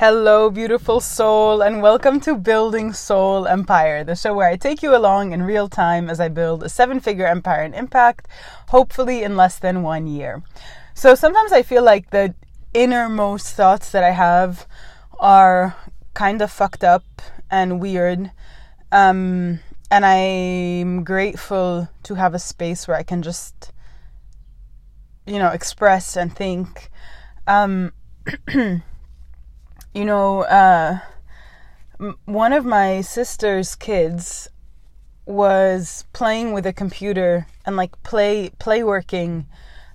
Hello, beautiful soul, and welcome to Building Soul Empire, the show where I take you along in real time as I build a seven figure empire and impact, hopefully in less than one year. So sometimes I feel like the innermost thoughts that I have are kind of fucked up and weird. Um, and I'm grateful to have a space where I can just, you know, express and think. Um, you know, uh, m- one of my sister's kids was playing with a computer and like play play working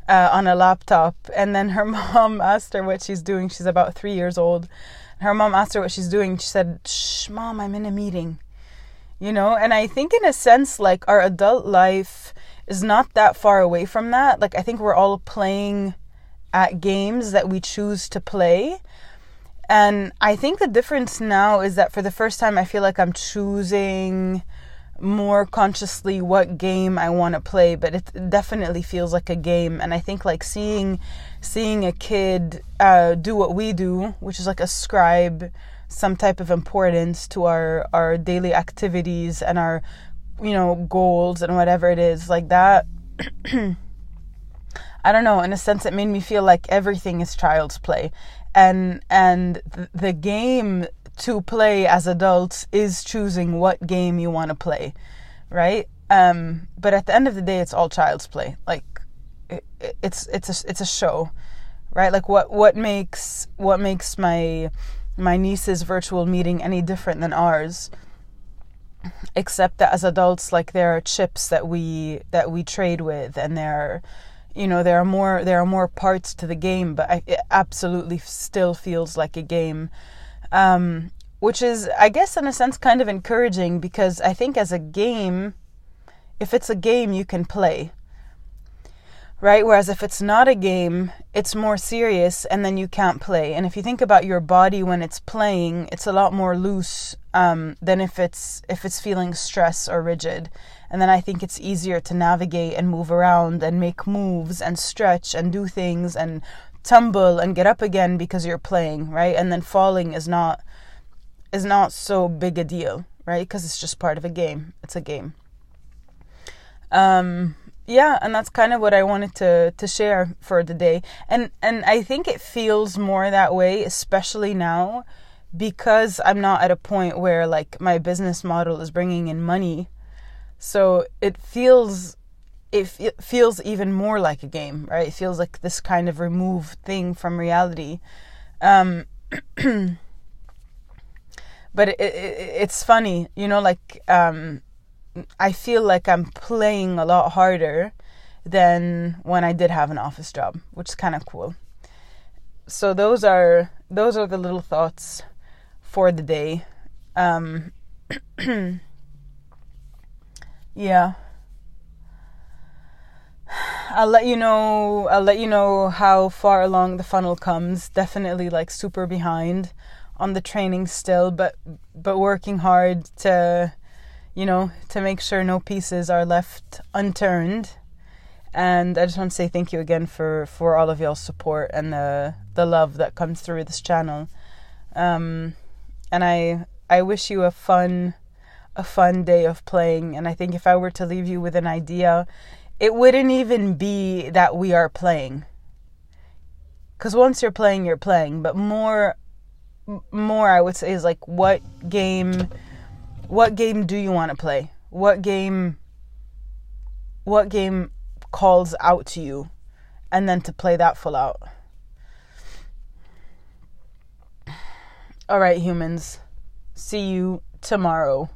uh, on a laptop, and then her mom asked her what she's doing. She's about three years old. Her mom asked her what she's doing. She said, "Shh, mom, I'm in a meeting." You know, and I think in a sense, like our adult life is not that far away from that. Like I think we're all playing at games that we choose to play and I think the difference now is that for the first time, I feel like I'm choosing more consciously what game I want to play, but it definitely feels like a game. And I think like seeing seeing a kid uh, do what we do, which is like ascribe some type of importance to our our daily activities and our you know goals and whatever it is like that. I don't know. In a sense, it made me feel like everything is child's play, and and the game to play as adults is choosing what game you want to play right? Um, but at the end of the day it's all child's play. Like it, it's it's a, it's a show right? Like what what makes what makes my my niece's virtual meeting any different than ours except that as adults like there are chips that we that we trade with and there are you know there are more there are more parts to the game but I, it absolutely still feels like a game. Um, which is i guess in a sense kind of encouraging because i think as a game if it's a game you can play right whereas if it's not a game it's more serious and then you can't play and if you think about your body when it's playing it's a lot more loose um, than if it's if it's feeling stress or rigid and then I think it's easier to navigate and move around and make moves and stretch and do things and tumble and get up again because you're playing, right? And then falling is not is not so big a deal, right? Because it's just part of a game. It's a game. Um yeah, and that's kind of what I wanted to to share for the day. And and I think it feels more that way especially now because I'm not at a point where like my business model is bringing in money so it feels it feels even more like a game, right? It feels like this kind of removed thing from reality. Um, but it, it, it's funny, you know, like um, I feel like I'm playing a lot harder than when I did have an office job, which is kind of cool. So those are those are the little thoughts for the day. Um, Yeah. I'll let you know I'll let you know how far along the funnel comes. Definitely like super behind on the training still, but but working hard to you know, to make sure no pieces are left unturned. And I just want to say thank you again for for all of y'all's support and the the love that comes through this channel. Um and I I wish you a fun a fun day of playing. And I think if I were to leave you with an idea, it wouldn't even be that we are playing. Because once you're playing, you're playing. But more, more I would say is like, what game, what game do you want to play? What game, what game calls out to you, and then to play that full out. All right, humans. See you tomorrow.